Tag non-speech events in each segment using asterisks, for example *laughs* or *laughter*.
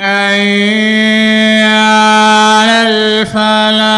أن يرى الفلاح.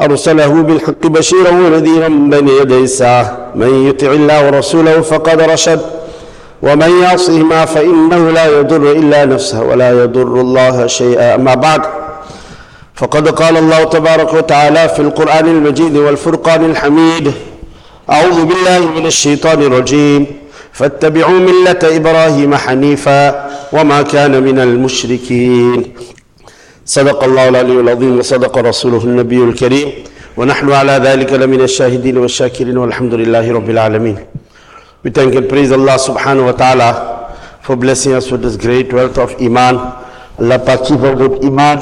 أرسله بالحق بشيرا ونذيرا بين يدي الساعة. من يطع الله ورسوله فقد رشد ومن يعصهما فإنه لا يضر إلا نفسه ولا يضر الله شيئا. أما بعد فقد قال الله تبارك وتعالى في القرآن المجيد والفرقان الحميد أعوذ بالله من الشيطان الرجيم فاتبعوا ملة إبراهيم حنيفا وما كان من المشركين. صدق الله العلي العظيم وصدق رسوله النبي الكريم ونحن على ذلك لمن الشاهدين والشاكرين والحمد لله رب العالمين We thank and praise Allah subhanahu wa ta'ala for blessing us with this great wealth of Iman. Allah Pak keep us with Iman.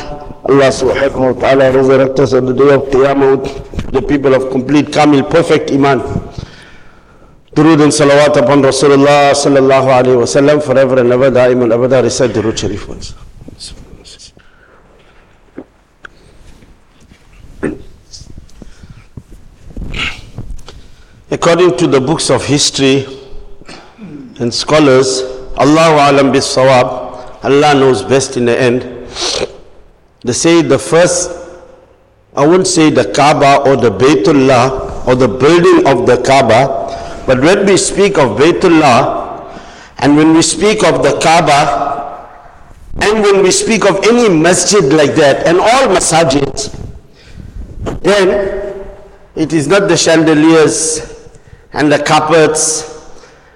Allah subhanahu wa ta'ala resurrect us on the day of Qiyamah with the people of complete, kamil, perfect Iman. Durood and salawat upon Rasulullah sallallahu alayhi wa sallam forever and ever, daim and abada, recite the Sharif once. According to the books of history and scholars, Allahu alam bis sawab, Allah knows best in the end. They say the first, I won't say the Kaaba or the Baytullah or the building of the Kaaba, but when we speak of Baytullah and when we speak of the Kaaba and when we speak of any masjid like that and all masajids, then it is not the chandeliers and the carpets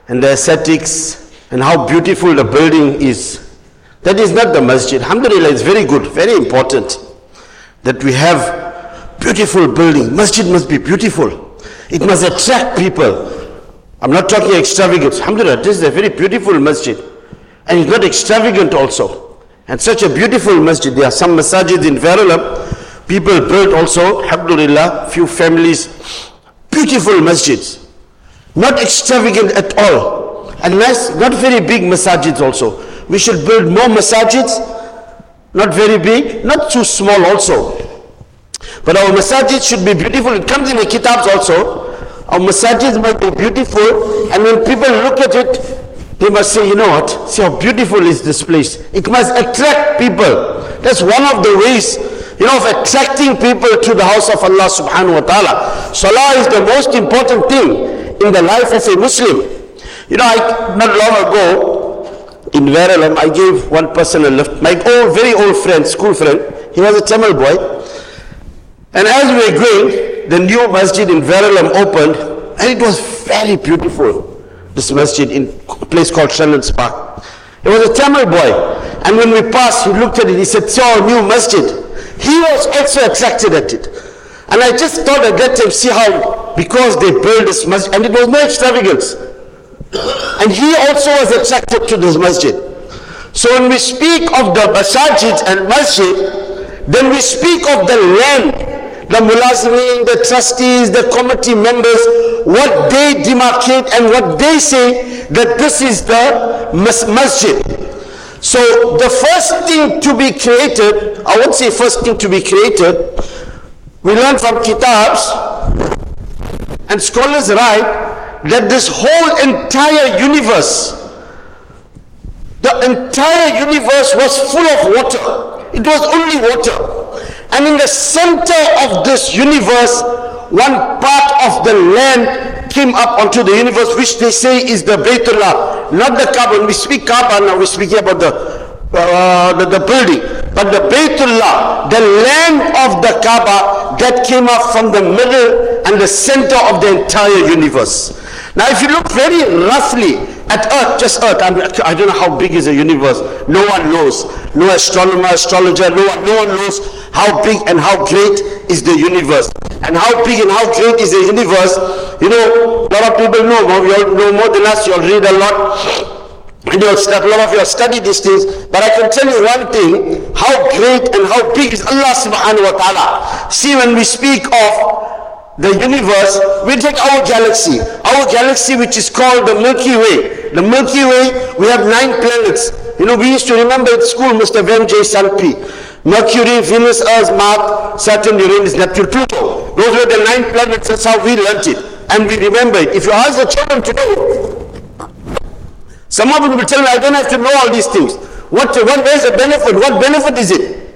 and the aesthetics and how beautiful the building is. That is not the masjid. Alhamdulillah, it's very good, very important that we have beautiful building. Masjid must be beautiful. It must attract people. I'm not talking extravagance. Alhamdulillah, this is a very beautiful masjid. And it's not extravagant also. And such a beautiful masjid. There are some masajids in Verulam. People built also, alhamdulillah, few families, beautiful masjids. Not extravagant at all. And not very big masajids also. We should build more masajids, not very big, not too small also. But our masajid should be beautiful. It comes in the kitabs also. Our masajid must be beautiful. And when people look at it, they must say, you know what? See how beautiful is this place. It must attract people. That's one of the ways, you know, of attracting people to the house of Allah subhanahu wa ta'ala. Salah is the most important thing in the life of a Muslim. You know, I, not long ago, in Verulam, I gave one person a lift. My old, very old friend, school friend, he was a Tamil boy. And as we were going, the new masjid in Verulam opened, and it was very beautiful this masjid in a place called Shannon Park. It was a Tamil boy. And when we passed, he looked at it, he said, "See our new masjid. He was also attracted at it. And I just thought I'd that time, see how, because they built this masjid, and it was no extravagance. And he also was attracted to this masjid. So when we speak of the masajid and masjid, then we speak of the land the mulazmin, the trustees, the committee members, what they demarcate and what they say that this is the masjid. So the first thing to be created, I would say first thing to be created, we learn from kitabs and scholars write that this whole entire universe, the entire universe was full of water. It was only water. And in the center of this universe, one part of the land came up onto the universe, which they say is the Baytullah, not the Kaaba. When we speak Kaaba now, we're speaking about the, uh, the, the building. But the Baytullah, the land of the Kaaba that came up from the middle and the center of the entire universe. Now, if you look very roughly at Earth, just Earth, I'm, I do not know how big is the universe. No one knows. No astronomer, astrologer, no one, no one knows how big and how great is the universe. And how big and how great is the universe. You know, a lot of people know, you all know more than us, you all read a lot. And you a lot of you study these things, but I can tell you one thing, how great and how big is Allah subhanahu wa ta'ala. See when we speak of the universe, we take our galaxy, our galaxy which is called the Milky Way. The Milky Way, we have nine planets. You know, we used to remember at school Mr. Vemjay Salpi. Mercury, Venus, Earth, Mars, Saturn, Uranus, Neptune, Pluto. Those were the nine planets, that's how we learnt it. And we remember it. If you ask the children today, some of them will tell me, I don't have to know all these things. What, what, where's the benefit? What benefit is it?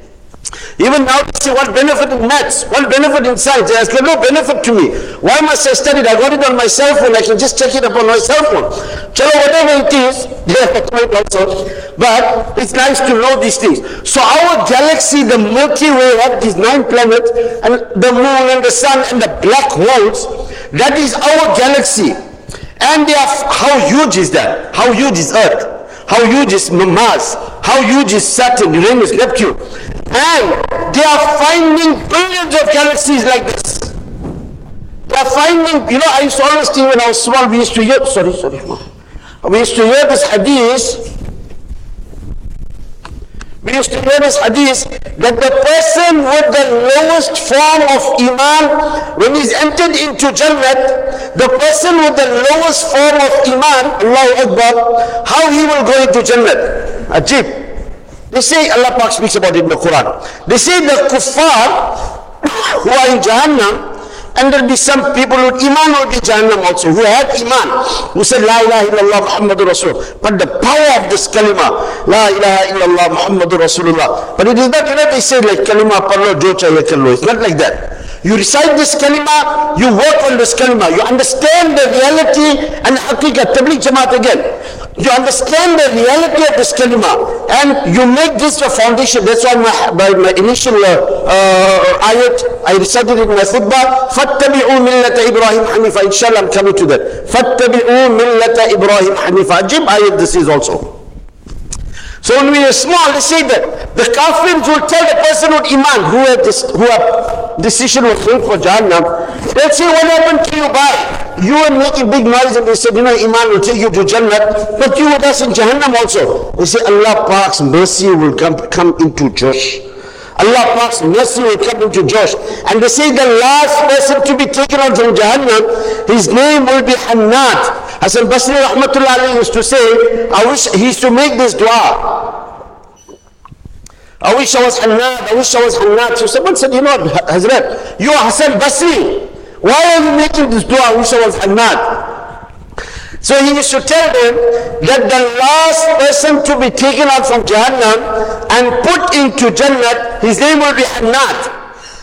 Even now they say what benefit in maths, what benefit in science. There's no benefit to me. Why must I study it? I got it on my cell phone. I can just check it up on my cell phone. Chalo, whatever it is, *laughs* also. But it's nice to know these things. So our galaxy, the Milky Way, have these nine planets, and the moon and the sun and the black holes. That is our galaxy. And they are, how huge is that? How huge is Earth? How huge is Mars? How huge is Saturn, Uranus, Neptune? And they are finding billions of galaxies like this. They are finding, you know, I used to always think when I was small, we used to hear, sorry, sorry, we used to hear this hadith we used to hear this hadith that the person with the lowest form of iman, when he's entered into Jannah, the person with the lowest form of iman, Allahu Akbar, how he will go into Jannah. Ajib. They say, Allah Pak speaks about it in the Quran. They say the kuffar who are in Jahannam, and there'll be some people who Iman will be Jahannam also, who had Iman, who said La ilaha illallah Muhammadur Rasul. But the power of this kalima, La ilaha illallah Muhammadur Rasulullah. But it is not, know, they say like kalima parlo jo chahiye kallo. It's not like that. You recite this kalima, you work on this kalima, you understand the reality and haqiqat, tabligh jamaat again you understand the reality of this kalima and you make this your foundation. That's why my, by my initial uh, uh, ayat, I recited in my khutbah, فَاتَّبِعُوا مِلَّةَ إِبْرَاهِيمَ حَنِيفًا Inshallah I'm coming to that. فَاتَّبِعُوا مِلَّةَ إِبْرَاهِيمَ حَنِيفًا Ajib ayat this is also. So when we are small, they say that the kafirs will tell the person with iman who have, this, who have decision was made for Jahannam, they'll say, what happened to you by? You were making big noise and they said, you know, iman will take you to Jannah, but you with us in Jahannam also. They say, Allah Pak's mercy will come, come into Josh. Allah Pak's mercy will come into Josh. And they say the last person to be taken out from Jahannam, his name will be Hannad. Hassan Basri Rahmatullah used to say, I wish he used to make this dua. I wish I was Hannad, I wish I was Hannad. So someone said, you know what, Hazrat, you are Hassan Basri. Why are you making this dua? I wish I was Hannad. So he used to tell them that the last person to be taken out from Jahannam and put into Jannat, his name will be Hannad.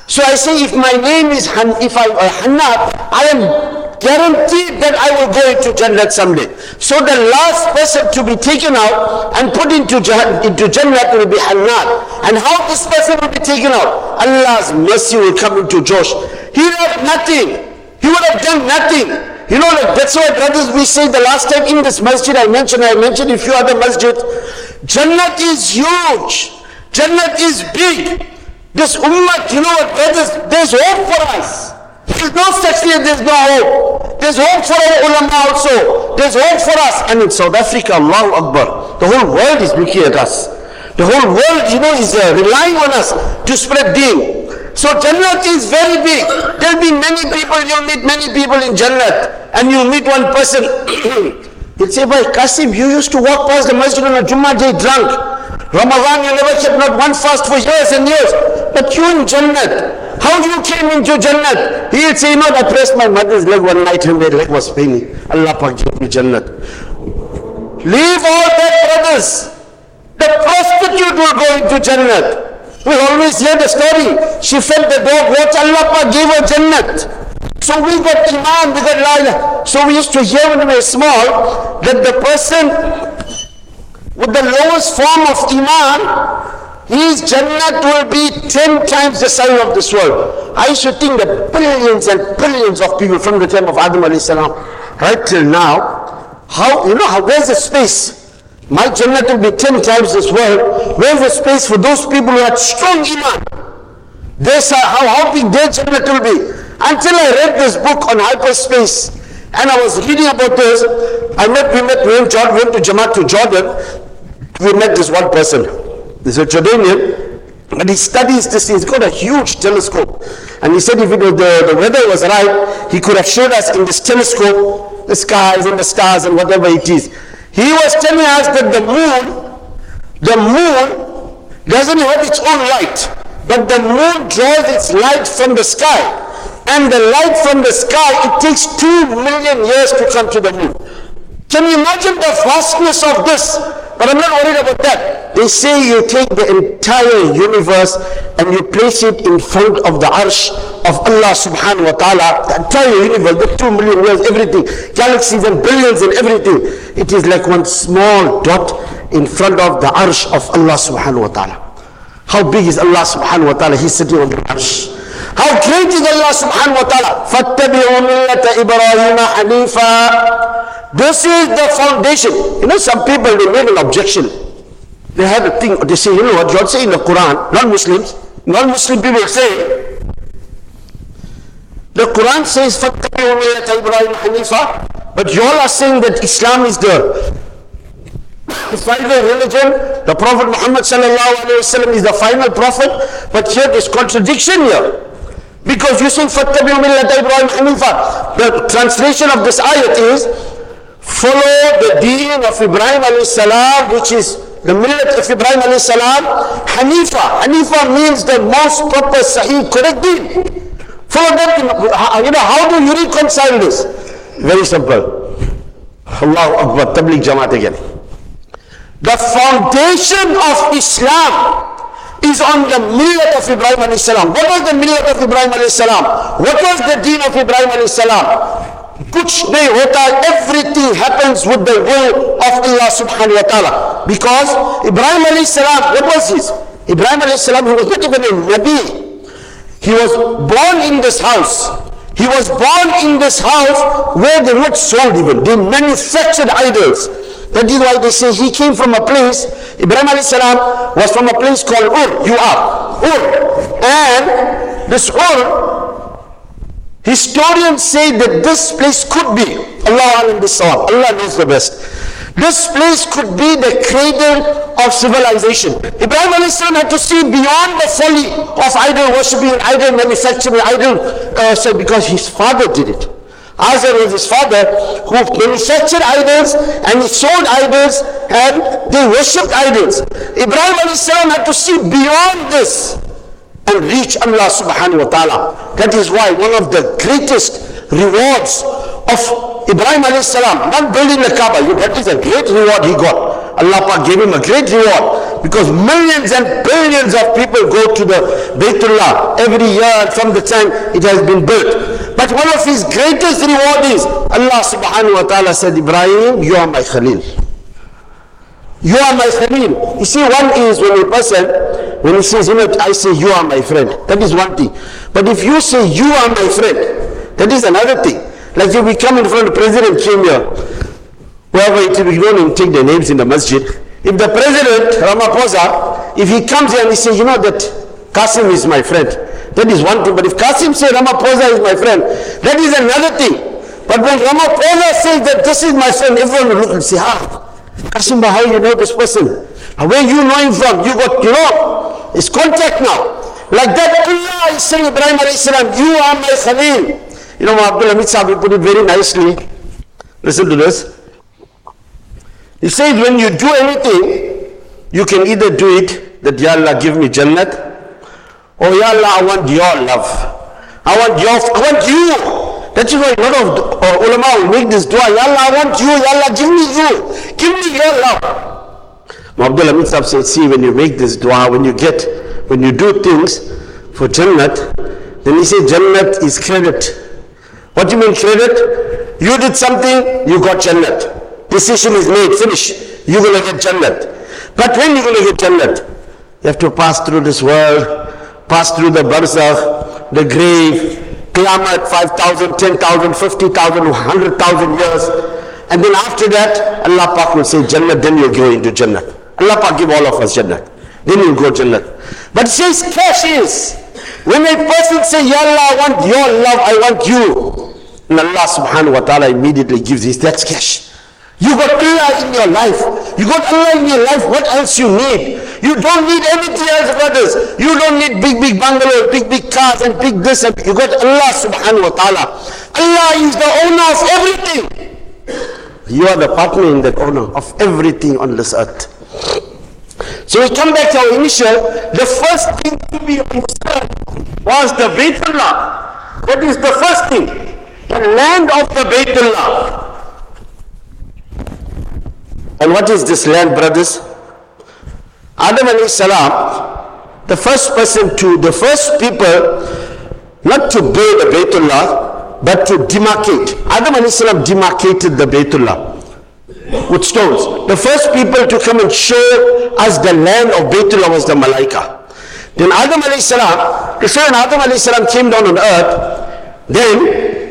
So I say, if my name is Han, if I uh, Hannad, I am guaranteed that I will go into Jannat someday. So the last person to be taken out and put into, into Jannat will be Hannad. And how this person will be taken out? Allah's mercy will come into Josh. He have nothing. He would have done nothing. You know, that's why brothers we say the last time in this masjid I mentioned, I mentioned a few other masjid. Jannat is huge. Jannat is big. This ummah, you know what brothers, there's hope for us. There's no such thing there's no hope. There's hope for our ulama also. There's hope for us. And in South Africa, Allahu Akbar, the whole world is looking at us. The whole world, you know, is uh, relying on us to spread deen. So Jannat is very big. There'll be many people, you'll meet many people in Jannat. And you'll meet one person. *clears throat* He'll say, Bhai Qasim, you used to walk past the masjid on a Jummah day drunk. Ramadan, you never kept not one fast for years and years. But you in Jannat. How you came into Jannat? He'll say, no, I pressed my mother's leg one night and my leg was paining. Allah gave me Jannat. Leave all that, brothers. The prostitute will go into Jannat. We always hear the story. She felt the dog watch Allah gave her Jannat. So we got Iman, we got La So we used to hear when we were small that the person with the lowest form of Iman his Jannat will be ten times the size of this world. I to think that billions and billions of people from the time of Adam salam right till now, how, you know, how, where's the space? My Jannat will be ten times this world. Where's the space for those people who had strong Iman? This, how, how big their Jannat will be. Until I read this book on hyperspace, and I was reading about this, I met, we met, we went, Jordan, went to Jamaat to Jordan, we met this one person. This is a Jordanian, and he studies this. He's got a huge telescope. And he said if it was the, the weather was right, he could have showed us in this telescope the skies and the stars and whatever it is. He was telling us that the moon, the moon doesn't have its own light, but the moon draws its light from the sky. And the light from the sky, it takes two million years to come to the moon. Can you imagine the vastness of this? But I'm not worried about that. They say you take the entire universe and you place it in front of the arsh of Allah subhanahu wa ta'ala. The entire universe, the two million years, everything, galaxies and billions and everything. It is like one small dot in front of the arsh of Allah subhanahu wa ta'ala. How big is Allah subhanahu wa ta'ala? He's sitting on the arsh. How great is Allah subhanahu wa ta'ala? فَاتَّبِعُوا مِلَّةَ إِبْرَاهِيمَ حَنِيفًا this is the foundation. You know, some people they make an objection. They have a thing, they say, you know what, God say in the Quran, non-Muslims, non-Muslim people say, the Quran says, but you all are saying that Islam is the, the final religion. The Prophet Muhammad sallallahu is the final prophet. But here there's contradiction here. Because you say, The translation of this ayat is, follow the deen of Ibrahim alayhi salam, which is the millet of Ibrahim alayhi salam, Hanifa. Hanifa means the most proper, sahih, correct deen. Follow that. You know, how do you reconcile this? Very simple. Allahu Akbar, Tabligh Jamaat again. The foundation of Islam is on the millet of Ibrahim alayhi salam. What was the millet of Ibrahim alayhi salam? What was the deen of Ibrahim alayhi salam? Kuch nahi hota, everything happens with the will of Allah subhanahu wa ta'ala. Because Ibrahim alayhi salam, what was his? Ibrahim alayhi salam, he was not even a Nabi. He was born in this house. He was born in this house where they not sold even. They manufactured idols that is why they say he came from a place Ibrahim alayhi salam was from a place called Ur you are Ur and this Ur Historians say that this place could be, Allah alam bisawab, Allah knows the best. This place could be the cradle of civilization. Ibrahim alayhi salam had to see beyond the folly of idol worshipping, idol manufacturing, idol, uh, so because his father did it. Azar was his father who manufactured idols and he sold idols and they worshipped idols. Ibrahim salam had to see beyond this and reach Allah subhanahu wa ta'ala. That is why one of the greatest rewards of Ibrahim salam, not building the Kaaba, that is a great reward he got. Allah gave him a great reward because millions and billions of people go to the Baytullah every year from the time it has been built. But one of his greatest reward is Allah subhanahu wa ta'ala said, Ibrahim, you are my Khalil. You are my Khalil. You see, one is when a person, when he says, you know, I say, you are my friend. That is one thing. But if you say, you are my friend, that is another thing. Like if we come in front of president came here, wherever it is, we don't take the names in the masjid. If the president, Ramaphosa, if he comes here and he says, you know that Qasim is my friend, that is one thing. But if Qasim says Ramaphosa is my friend, that is another thing. But when Ramaphosa says that this is my friend, everyone will look and say, ah, Qasim, how you know this person? Where you know him from? You got, you know, it's contact now. Like that, Allah is saying, Ibrahim salam, you are my Khalil. You know, Abdul Hamid Sahib put it very nicely. Listen to this. He says when you do anything, you can either do it that Ya Allah give me Jannat or Ya Allah I want your love. I want your, I want you. That is why a lot of uh, ulama will make this dua. Ya Allah, I want you. Ya Allah, give me you. Give me your love. Abdul Hamid Sahib said, see, when you make this dua, when you get, when you do things for Jannat, then he said Jannat is credit. What do you mean credit? You did something, you got Jannat. Decision is made, finish. You're going to get Jannat. But when you're going to get Jannat? You have to pass through this world, pass through the barzakh, the grave, Qiyamah 5,000, 10,000, 50,000, 100,000 years. And then after that, Allah Pak will say Jannat, then you'll go into Jannat. Allah Pak give all of us Jannat. Then you'll go Jannat. But says cash is. When a person say, Ya Allah, I want your love, I want you. And Allah subhanahu wa ta'ala immediately gives this. That's cash. You got Allah in your life. You got Allah in your life. What else you need? You don't need anything else, brothers. You don't need big, big bungalows, big, big cars, and big this. And you got Allah subhanahu wa ta'ala. Allah is the owner of everything. You are the partner in that owner of everything on this earth. So we come back to our initial. The first thing to be understood was the Baytullah. That is the first thing. The land of the Baytullah. And what is this land, brothers? Adam alayhi salam, the first person to, the first people, not to build the Baytullah, but to demarcate. Adam alayhi salam demarcated the Baytullah with stones. The first people to come and show us the land of Baytullah was the Malaika. Then Adam alayhi salam, the Adam alayhi salam came down on earth, then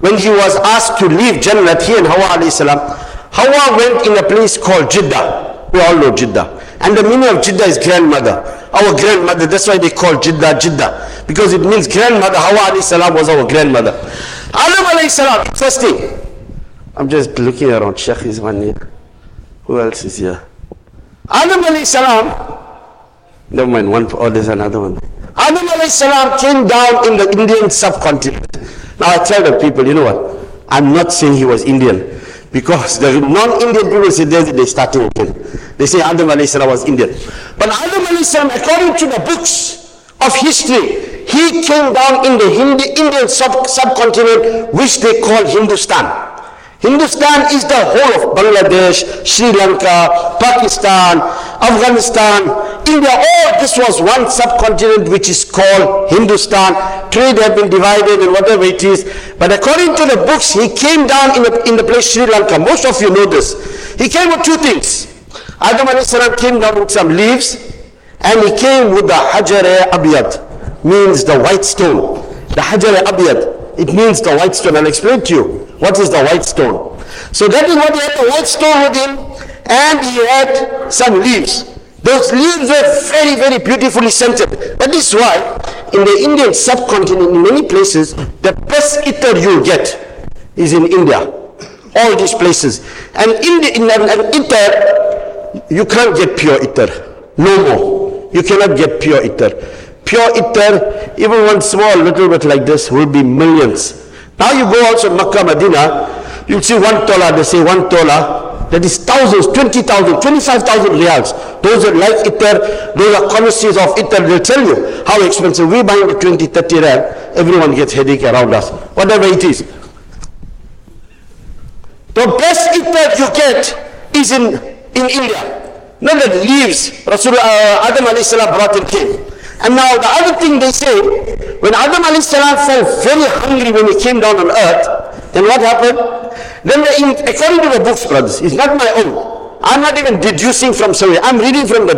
when he was asked to leave Jannah, he and Hawa alayhi salam, Hawa went in a place called Jeddah. We all know Jeddah. And the meaning of Jeddah is grandmother. Our grandmother, that's why they call Jeddah Jeddah. Because it means grandmother. Hawa alayhi salam was our grandmother. Adam alayhi salam, thing. I'm just looking around. Sheikh is one here. Who else is here? Adam alayhi salam. Never mind, one, oh, there's another one. Adam alayhi salam came down in the Indian subcontinent. Now I tell the people, you know what? I'm not saying he was Indian. Because the non-Indian people say they, they starting again. They say Adam salam was Indian. But Adam salam, according to the books of history, he came down in the Hindi, Indian sub, subcontinent, which they call Hindustan. Hindustan is the whole of Bangladesh, Sri Lanka, Pakistan, Afghanistan, India, all this was one subcontinent which is called Hindustan. Trade had been divided and whatever it is. But according to the books, he came down in the, in the place Sri Lanka. Most of you know this. He came with two things. Adam salam came down with some leaves and he came with the Hajar Abiyad, means the white stone. The Hajar Abiyad, it means the white stone. I'll explain to you. What is the white stone? So that is what he had the white stone with him and he had some leaves. Those leaves were very, very beautifully scented. That is why in the Indian subcontinent, in many places, the best itar you get is in India. All these places. And in, the, in an, an you can't get pure itar. No more. You cannot get pure itar. Pure itar, even one small little bit like this, will be millions. Now you go also Makkah, Medina, you'll see one they say one that is thousands, 20,000, 25,000 riyals. Those are like itar, those are connoisseurs of itar, they'll tell you how expensive. We buy it 20, 30 rand, everyone gets headache around us, whatever it is. The best itar you get is in, in India. Not the leaves. Rasul uh, Adam alayhi salam brought in came. And now the other thing they say, when Adam alayhi salam felt very hungry when he came down on earth, then what happened? Then the, in, according to the books, brothers, it's not my own. I'm not even deducing from somewhere. I'm reading from the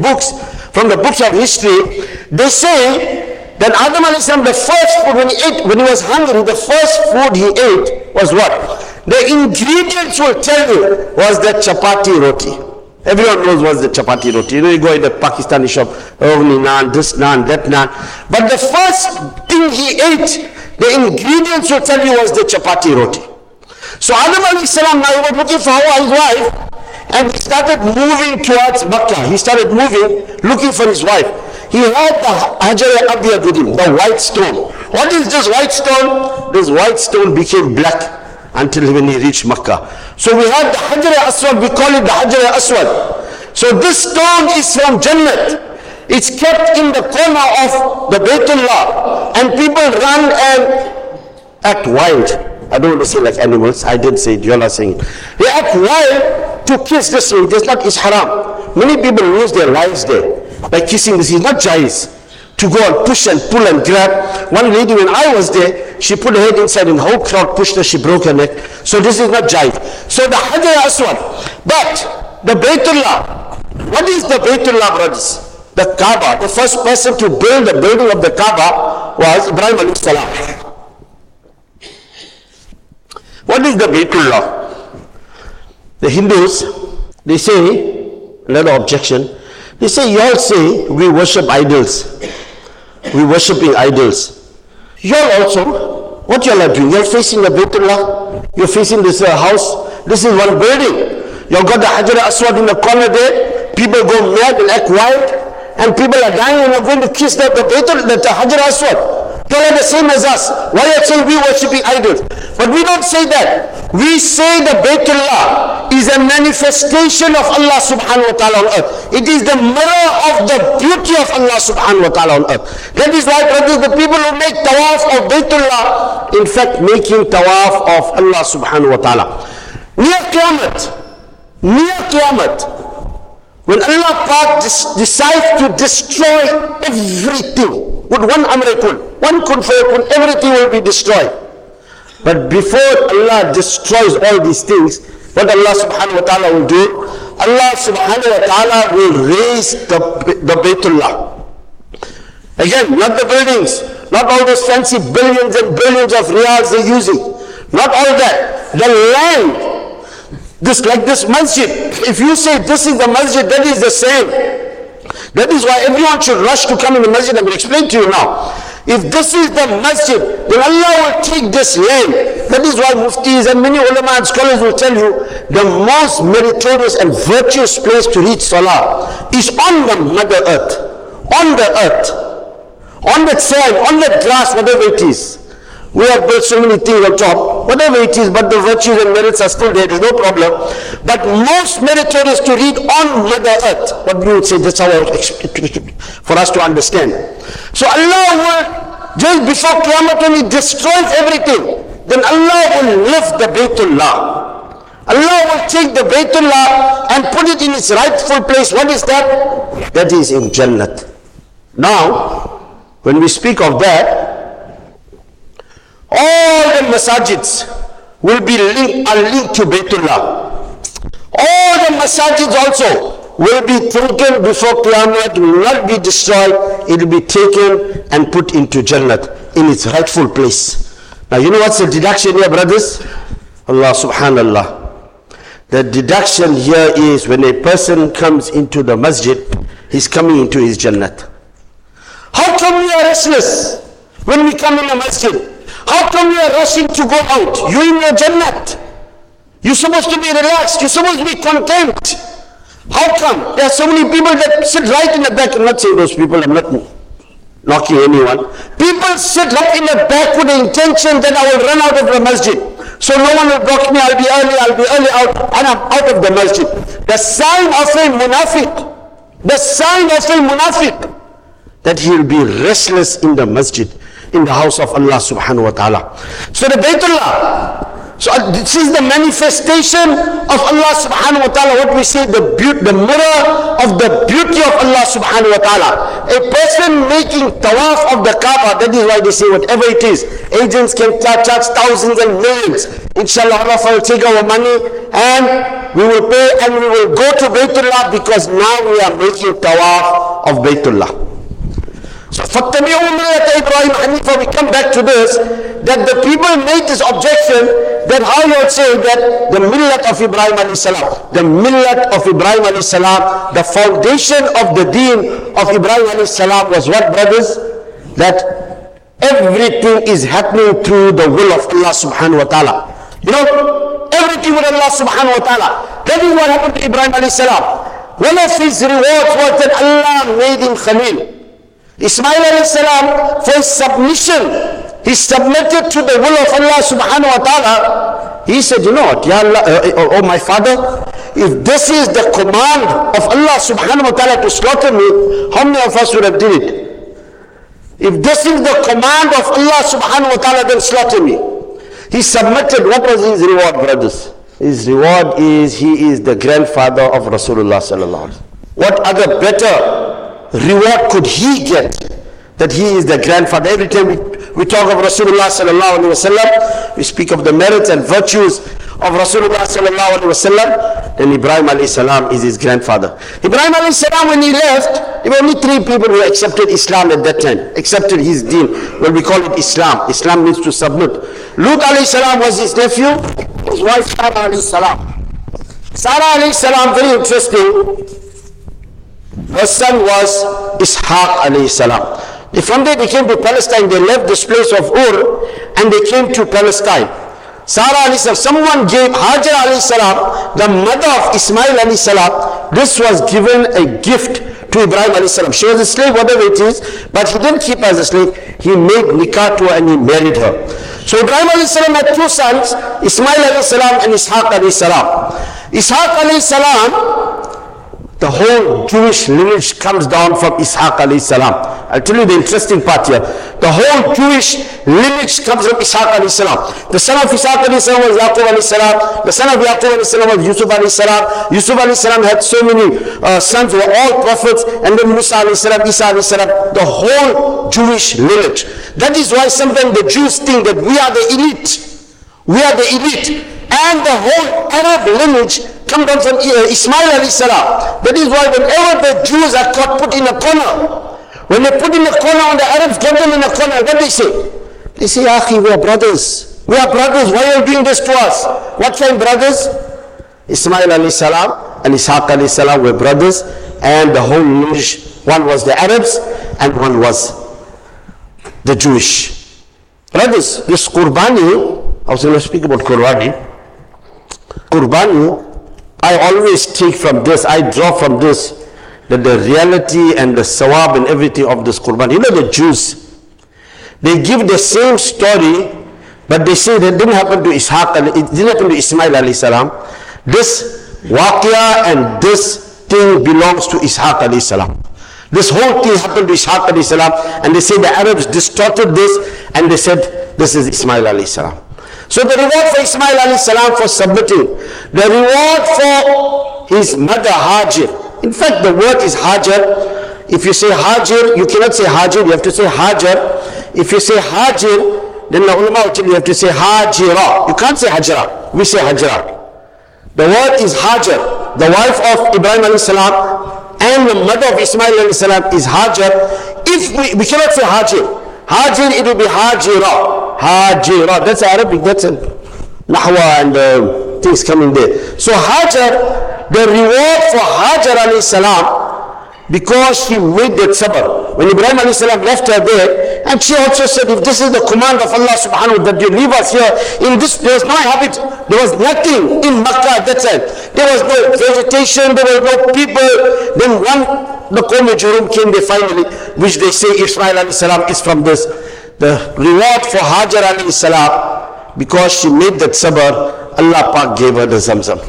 books, from the books of history. They say that Adam salam, the first food when he ate, when he was hungry, the first food he ate was what? The ingredients will tell you was the chapati roti. Everyone knows what's the chapati roti. You know, you go in the Pakistani shop, oh, naan, this naan, that naan. But the first thing he ate, the ingredients will tell you was the chapati roti. So Adam alayhi salam now he was looking for his wife and he started moving towards Makkah. He started moving, looking for his wife. He had the Hajar Abiyad with him, the white stone. What is this white stone? This white stone became black until when he reached Makkah. So we have the Hajar Aswad, we call it the Hajar Aswad. So this stone is from Jannat. It's kept in the corner of the Baytullah and people run and act wild. I don't want to say like animals. I didn't say it. You all are saying it. They act wild to kiss this ring. That's not is haram. Many people lose their lives there by kissing this. It's not jais to go and push and pull and grab. One lady, when I was there, she put her head inside and whole crowd pushed her, she broke her neck. So this is not jive. So the Hajar Aswad. But the Baytullah, what is the Baytullah, brothers? The Kaaba, the first person to build the building of the Kaaba was Ibrahim alayhi salam. What is the Baytullah? The Hindus, they say, another objection, they say, you all say we worship idols we worshipping idols. You're also, what you all are doing, you're facing the Baytullah, you're facing this uh, house, this is one building. You've got the Hajar Aswad in the corner there, people go mad and act wild, and people are dying and are going to kiss the, the Baytul, the, the Hajar Aswad. They are the same as us. Why are saying we worshipping idols? But we don't say that. We say the Baytullah is a manifestation of Allah subhanahu wa ta'ala on earth. It is the mirror of the beauty of Allah subhanahu wa ta'ala on earth. That is why, brothers, the people who make tawaf of Baytullah, in fact, making tawaf of Allah subhanahu wa ta'ala. Near Qiyamah, near Qiyamah, when Allah Pak decides to destroy everything, with one amrikun, one kun fayakun, everything will be destroyed. But before Allah destroys all these things, what Allah subhanahu wa ta'ala will do, Allah subhanahu wa ta'ala will raise the, the Baytullah. Again, not the buildings, not all those fancy billions and billions of riyals they're using. Not all that. The land, this like this masjid. If you say this is the masjid, that is the same. That is why everyone should rush to come in the masjid. I will explain to you now. If this is the masjid, then Allah will take this land. That is why muftis and many ulama and scholars will tell you the most meritorious and virtuous place to reach salah is on the mother earth. On the earth. On the sand, on the grass, whatever it is. We have built so many things on top, whatever it is, but the virtues and merits are still there, there's no problem. But most meritorious to read on Mother Earth. What we would say, that's how for us to understand. So Allah will, just before Qiyamah, when He destroys everything, then Allah will lift the Baytullah. Allah will take the Baytullah and put it in its rightful place. What is that? That is in Jannat. Now, when we speak of that, all the masajids will be linked, are linked to Baytullah. All the masajids also will be taken before Qiyamah, will not be destroyed, it will be taken and put into Jannat in its rightful place. Now you know what's the deduction here, brothers? Allah subhanallah. The deduction here is when a person comes into the masjid, he's coming into his Jannat. How come we are restless when we come in the masjid? How come you are rushing to go out? You in your Jannat. You're supposed to be relaxed. You're supposed to be content. How come? There are so many people that sit right in the back. I'm not saying those people, I'm not knocking anyone. People sit right in the back with the intention that I will run out of the masjid. So no one will block me, I'll be early, I'll be early out, and I'm out of the masjid. The sign of a munafiq, the sign of a munafiq, that he will be restless in the masjid, in the house of Allah subhanahu wa ta'ala. So the Baytullah, so uh, this is the manifestation of Allah subhanahu wa ta'ala. What we say, the the mirror of the beauty of Allah subhanahu wa ta'ala. A person making tawaf of the Kaaba, that is why they say whatever it is, agents can charge thousands and millions. Inshallah, Allah will take our money and we will pay and we will go to Baytullah because now we are making tawaf of Baytullah. So فَاتَّبِعُوا مِلَّةَ إِبْرَاهِيمَ Hanifa, we come back to this, that the people made this objection, that how you would say that the millat of Ibrahim alayhi salam, the millat of Ibrahim alayhi salam, the foundation of the deen of Ibrahim alayhi salam was what brothers? That everything is happening through the will of Allah subhanahu wa ta'ala. You know, everything with Allah subhanahu wa ta'ala. That is what happened to Ibrahim alayhi salam. One of his rewards was that Allah made him Khalil. Ismail alayhi for his submission, he submitted to the will of Allah subhanahu wa ta'ala. He said, you know what, Ya Allah, uh, uh, oh my father, if this is the command of Allah subhanahu wa ta'ala to slaughter me, how many of us would have did it? If this is the command of Allah subhanahu wa ta'ala, then slaughter me. He submitted. What was his reward, brothers? His reward is he is the grandfather of Rasulullah What other better reward could he get that he is the grandfather? Every time we, we talk of Rasulullah sallallahu alaihi wasallam, we speak of the merits and virtues of Rasulullah sallallahu alaihi wasallam. Then Ibrahim alayhi salam is his grandfather. Ibrahim alayhi salam, when he left, there were only three people who accepted Islam at that time, accepted his deen. Well, we call it Islam. Islam means to submit. Lut alayhi salam was his nephew, his wife Sarah alayhi salam. Sarah alayhi salam, very interesting. Her son was Ishaq alayhi salam. From there they came to Palestine, they left this place of Ur and they came to Palestine. Sarah alayhi salam, someone gave Hajar alayhi salam, the mother of Ismail alayhi salam, this was given a gift to Ibrahim alayhi salam. She was a slave, whatever it is, but he didn't keep her as a slave. He made nikah to her and he married her. So Ibrahim alayhi salam had two sons, Ismail alayhi salam and Ishaq alayhi salam. Ishaq alayhi salam the whole Jewish lineage comes down from Ishaq alayhi salam. I'll tell you the interesting part here. The whole Jewish lineage comes from Ishaq alayhi salam. The son of Ishaq alayhi salam was Yaqub alayhi salam. The son of Yaqub alayhi salam was Yusuf alayhi salam. Yusuf alayhi salam had so many uh, sons who were all prophets. And then Musa alayhi salam, Isa alayhi salam. The whole Jewish lineage. That is why sometimes the Jews think that we are the elite. We are the elite. And the whole Arab lineage come down from uh, Ismail alayhi salam. That is why whenever the Jews are caught put in a corner, when they put in a corner and the Arabs get them in a corner, what do they say? They say, Akhi, we are brothers. We are brothers. Why are you doing this to us? What kind brothers? Ismail salam and Ishaq salam were brothers and the whole lineage, one was the Arabs and one was the Jewish. Brothers, this Qurbani, I was going to speak about Qurbani. Qurbani I always take from this, I draw from this, that the reality and the sawab and everything of this Qurban. You know the Jews, they give the same story, but they say that didn't happen to Ishaq, it didn't happen to Ismail alayhi salam. This waqia and this thing belongs to Ishaq alayhi salam. This whole thing happened to Ishaq alayhi salam, and they say the Arabs distorted this, and they said this is Ismail alayhi salam. So the reward for Ismail alayhi salam for submitting, the reward for his mother Hajar. In fact, the word is Hajar. If you say Hajar, you cannot say Hajar, you have to say Hajar. If you say Hajar, then the ulama will tell you, have to say Hajira. You can't say Hajra. We say Hajra. The word is Hajar. The wife of Ibrahim alayhi salam and the mother of Ismail alayhi salam is Hajar. If we, we cannot say Hajar. Hajar, it will be Hajira. Hajira. That's Arabic. That's an Nahwa and uh, things coming there. So Hajar, the reward for Hajar alayhi salam, because she made that sabr. When Ibrahim alayhi salam left her there, and she also said, if this is the command of Allah subhanahu wa ta'ala, that you leave us here in this place, no habit. There was nothing in Makkah at that time. There was no vegetation, there was no people. Then one the Qawm came, they finally, which they say Ismail alayhi salam is from this. The reward for Hajar alayhi salam, because she made that sabr, Allah Pak gave her the Zamzam.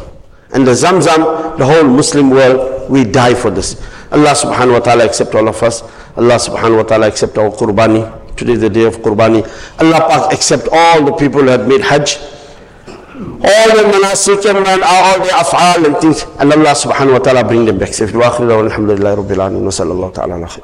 And the Zamzam, the whole Muslim world, we die for this. Allah subhanahu wa ta'ala accept all of us. Allah subhanahu wa ta'ala accept our qurbani. Today is the day of qurbani. Allah Pak accept all the people who have made Hajj. All the manasik and all the af'al and things. And Allah subhanahu wa ta'ala bring them back safely. Wa akhiru alhamdulillahi rabbil alamin. Wa sallallahu ta'ala ala khair.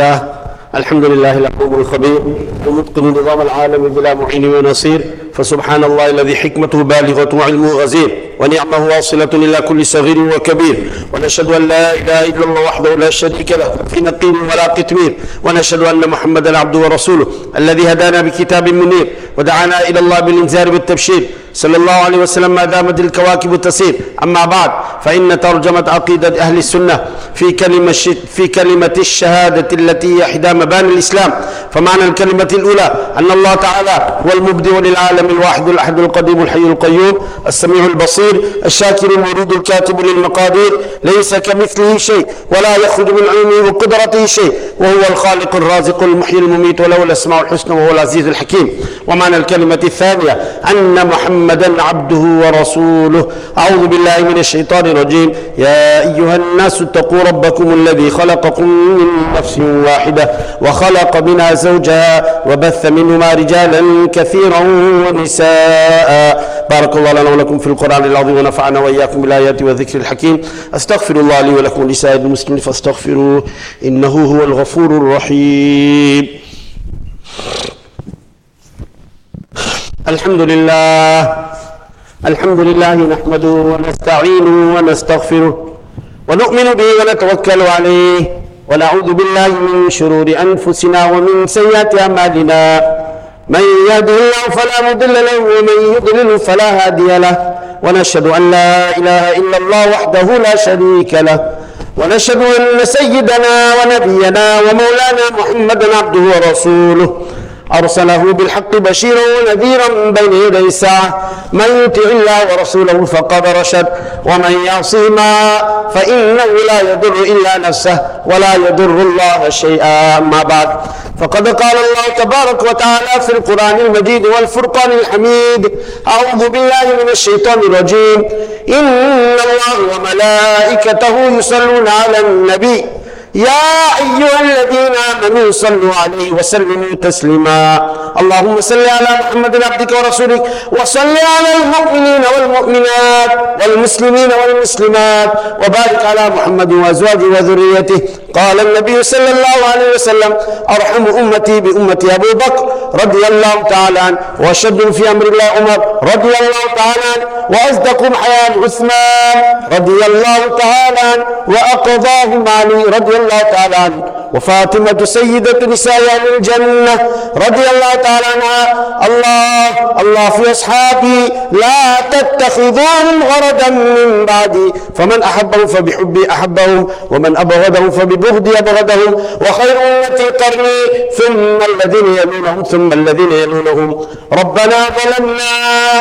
لله الحمد لله العليم الخبير ومتقن نظام العالم بلا معين ونصير فسبحان الله الذي حكمته بالغة وعلمه غزير ونعمه واصلة إلى كل صغير وكبير ونشهد أن لا إله إلا الله وحده لا شريك له في نقير ولا قتمير ونشهد أن محمدا عبده ورسوله الذي هدانا بكتاب منير ودعانا إلى الله بالإنذار بالتبشير صلى الله عليه وسلم ما دامت الكواكب تسير أما بعد فإن ترجمة عقيدة أهل السنة في كلمة في كلمة الشهادة التي هي إحدى مباني الإسلام. فمعنى الكلمة الأولى أن الله تعالى هو المبدع للعالم الواحد الأحد القديم الحي القيوم السميع البصير الشاكر المريد الكاتب للمقادير ليس كمثله شيء. ولا يخرج من علمه وقدرته شيء. وهو الخالق الرازق المحيي المميت وله الأسماء الحسنى وهو العزيز الحكيم. ومعنى الكلمة الثانية أن محمدا عبده ورسوله. أعوذ بالله من الشيطان الرجيم. يا أيها الناس اتقوا ربكم الذي خلقكم من نفس واحدة وخلق منها زوجها وبث منهما رجالا كثيرا ونساء. بارك الله لنا ولكم في القرآن العظيم ونفعنا وإياكم بالآيات والذكر الحكيم. أستغفر الله لي ولكم ولسائر المسلمين فاستغفروه إنه هو الغفور الرحيم. الحمد لله. الحمد لله نحمده ونستعينه ونستغفره ونؤمن به ونتوكل عليه ونعوذ بالله من شرور أنفسنا ومن سيئات أعمالنا. من يهده الله فلا مضل له ومن يضلل فلا هادي له. ونشهد أن لا إله إلا الله وحده لا شريك له. ونشهد أن سيدنا ونبينا ومولانا محمدا عبده ورسوله. أرسله بالحق بشيرا ونذيرا بين يدي الساعة. من يطع الله ورسوله فقد رشد ومن يعصيهما فإنه لا يضر إلا نفسه ولا يضر الله شيئا. أما بعد فقد قال الله تبارك وتعالى في القرآن المجيد والفرقان الحميد أعوذ بالله من الشيطان الرجيم. إن الله وملائكته يصلون على النبي. يا أيها الذين آمنوا صلوا عليه وسلموا تسليما. اللهم صل على محمد عبدك ورسولك وصل على المؤمنين والمؤمنات والمسلمين والمسلمات وبارك على محمد وأزواجه وذريته. قال النبي صلى الله عليه وسلم أرحم أمتي بأمتي أبو بكر رضي الله تعالى عنه. وأشد في أمر الله عمر رضي الله تعالى عنه. وأصدقهم حياة عثمان رضي الله تعالى عنه وأقضاهم علي رضي الله تعالى عنه. وفاطمة سيدة نساء الجنة رضي الله تعالى عنها. الله الله في أصحابي لا تتخذوهم غرضا من بعدي. فمن أحبهم فبحبي أحبهم ومن أبغضهم فببغضي أبغضهم. وخير أمتي قرني ثم الذين يلونهم ثم الذين يلونهم. ربنا ظلمنا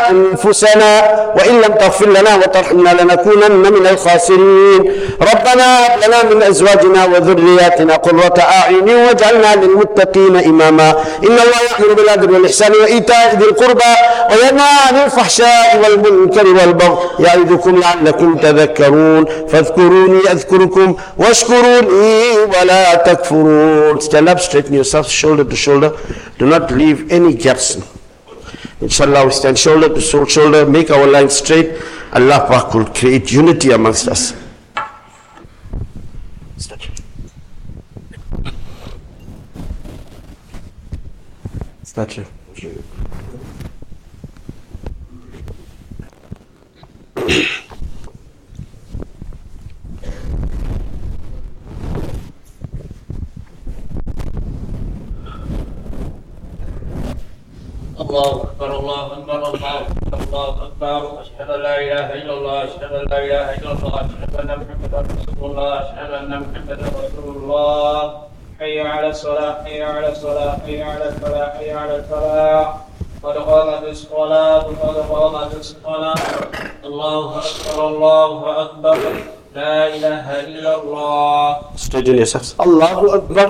أنفسنا وإن لم تغفر لنا وترحمنا لنكونن من الخاسرين ربنا هب لنا من أزواجنا وذرياتنا قرة أعين واجعلنا للمتقين إماما إن الله يأمر بالعدل والإحسان وإيتاء ذي القربى وينهى عن الفحشاء والمنكر والبغي يعظكم لعلكم تذكرون فاذكروني أذكركم واشكروني ولا تكفرون Stand up, straighten yourself shoulder to shoulder. Do not leave any gaps. Inshallah, we stand shoulder to shoulder, make our line straight. Allah Pak will create unity amongst us. Statue. الله أكبر الله أكبر الله أكبر الله أكبر. أشهد أن لا إله إلا الله أشهد أن لا إله إلا الله أشهد أن محمدا رسول الله أشهد أن محمدا رسول الله. حي على الصلاة حي على الصلاة حي على الفلاح حي على الفلاح. قد قامت الصلاه قد قامت الصلاه الله أكبر الله أكبر. لا إله إلا الله. استجل يا شخص الله اكبر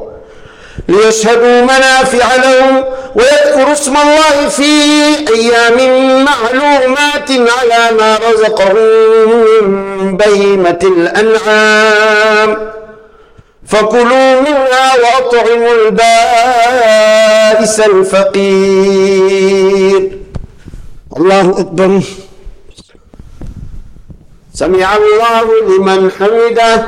ليشهدوا منافع لهم ويذكروا اسم الله في أيام معلومات على ما رزقهم من بهيمة الأنعام. فكلوا منها وأطعموا البائس الفقير. الله أكبر. سمع الله لمن حمده.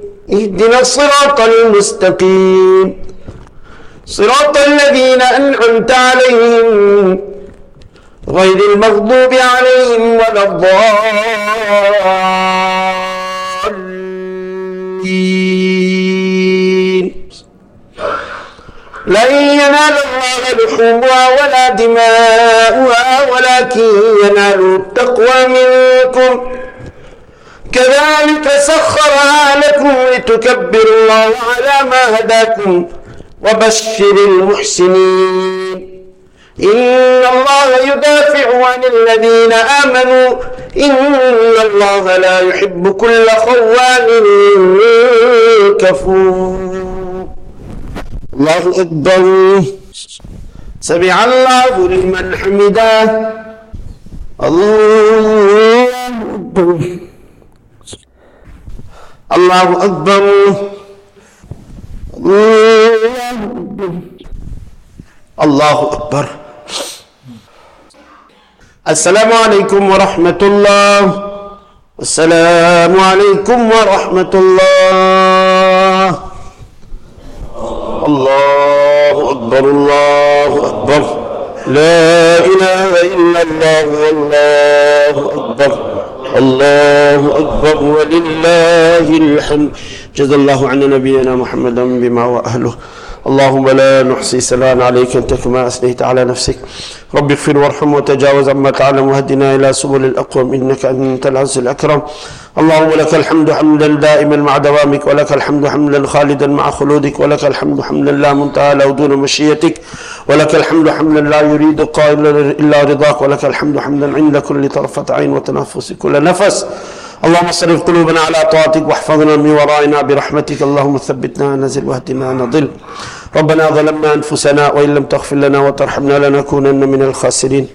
اهدنا الصراط المستقيم. صراط الذين أنعمت عليهم غير المغضوب عليهم ولا الضالين. لن ينال الله لحومها ولا دماؤها ولكن ينال التقوى منكم. كذلك سخرها لكم لتكبروا الله على ما هداكم وبشر المحسنين. إن الله يدافع عن الذين آمنوا. إن الله لا يحب كل خوان كفور. الله أكبر. سمع الله لمن حمده. الله أكبر. الله أكبر. الله أكبر. السلام عليكم ورحمة الله. السلام عليكم ورحمة الله. الله أكبر الله أكبر. لا إله إلا الله الله أكبر ولله الحمد. جزا الله عنا نبينا محمدا بما هو أهله اللهم لا نحصي ثناء عليك أنت كما أثنيت على نفسك. رب اغفر وارحم وتجاوز عما تعلم واهدنا إلى سبل الأقوم إنك أنت العز الأكرم. اللهم لك الحمد حمدا دائما مع دوامك ولك الحمد حمدا خالدا مع خلودك ولك الحمد حمدا لا منتهى له دون مشيتك. ولك الحمد حمدا لا يريد قائل إلا رضاك ولك الحمد حمدا عند كل طرفة عين وتنفس كل نفس. اللهم صرف قلوبنا على طاعتك واحفظنا من ورائنا برحمتك. اللهم ثبتنا نزل واهدنا نضل. ربنا ظلمنا أنفسنا وإن لم تغفر لنا وترحمنا لنكونن من الخاسرين.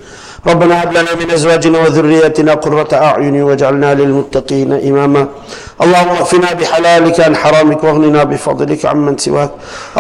ربنا هب لنا من أزواجنا وذريتنا قرة أعين واجعلنا للمتقين إماما. اللهم اغفنا بحلالك عن حرامك واغننا بفضلك عمن سواك.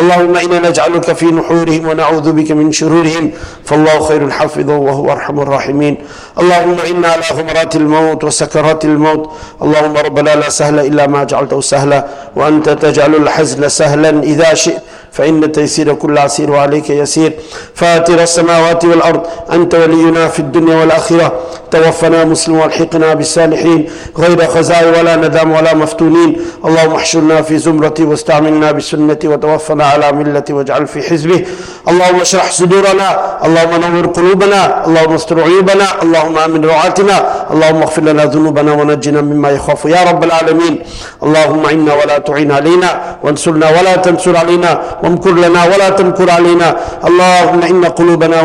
اللهم إنا نجعلك في نحورهم ونعوذ بك من شرورهم. فالله خير حافظا وهو أرحم الراحمين. اللهم إنا على غمرات الموت وسكرات الموت. اللهم ربنا لا سهل إلا ما جعلته سهلا. وأنت تجعل الحزن سهلا إذا شئت. فإن تيسير كل عسير وعليك يسير. فاتر السماوات والأرض. أنت ولينا في الدنيا والآخرة. توفنا مسلم والحقنا بالصالحين. غير خزاي ولا ندام ولا مفتونين. اللهم احشرنا في زمرتي واستعملنا بسنتي وتوفنا على ملتي واجعل في حزبه. اللهم اشرح صدورنا. اللهم نور قلوبنا. اللهم استر عيوبنا. اللهم آمن روعاتنا. اللهم اغفر لنا ذنوبنا ونجنا مما يخاف يا رب العالمين. اللهم عنا ولا تعين علينا وانصرنا ولا تنصر علينا وامكر لنا ولا تمكر علينا. اللهم إن قلوبنا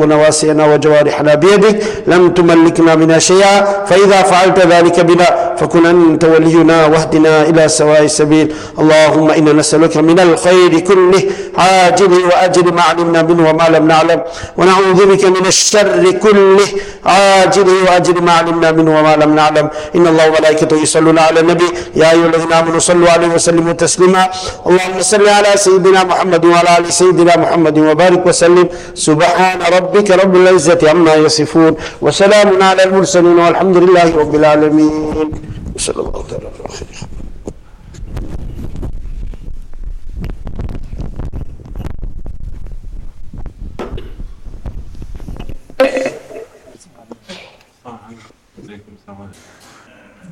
ونواسينا وجوارحنا بيدك لم تملكنا منها شيئا. فإذا فعلت ذلك بنا فكن أنت ولينا واهدنا إلى سواء السبيل. اللهم إنا نسألك من الخير كله عاجله وأجل ما علمنا منه وما لم نعلم. ونعوذ بك من الشر كله عاجله وأجل ما علمنا منه وما لم نعلم. إن الله وملائكته يصلون على النبي. يا أيها الذين آمنوا صلوا عليه وسلموا تسليما. اللهم صل على سيدنا محمد وعلى آل سيدنا محمد وبارك وسلم. سبحان ربك رب العزة عما يصفون. وسلام على المرسلين والحمد لله رب العالمين. صلى الله تعالى على خير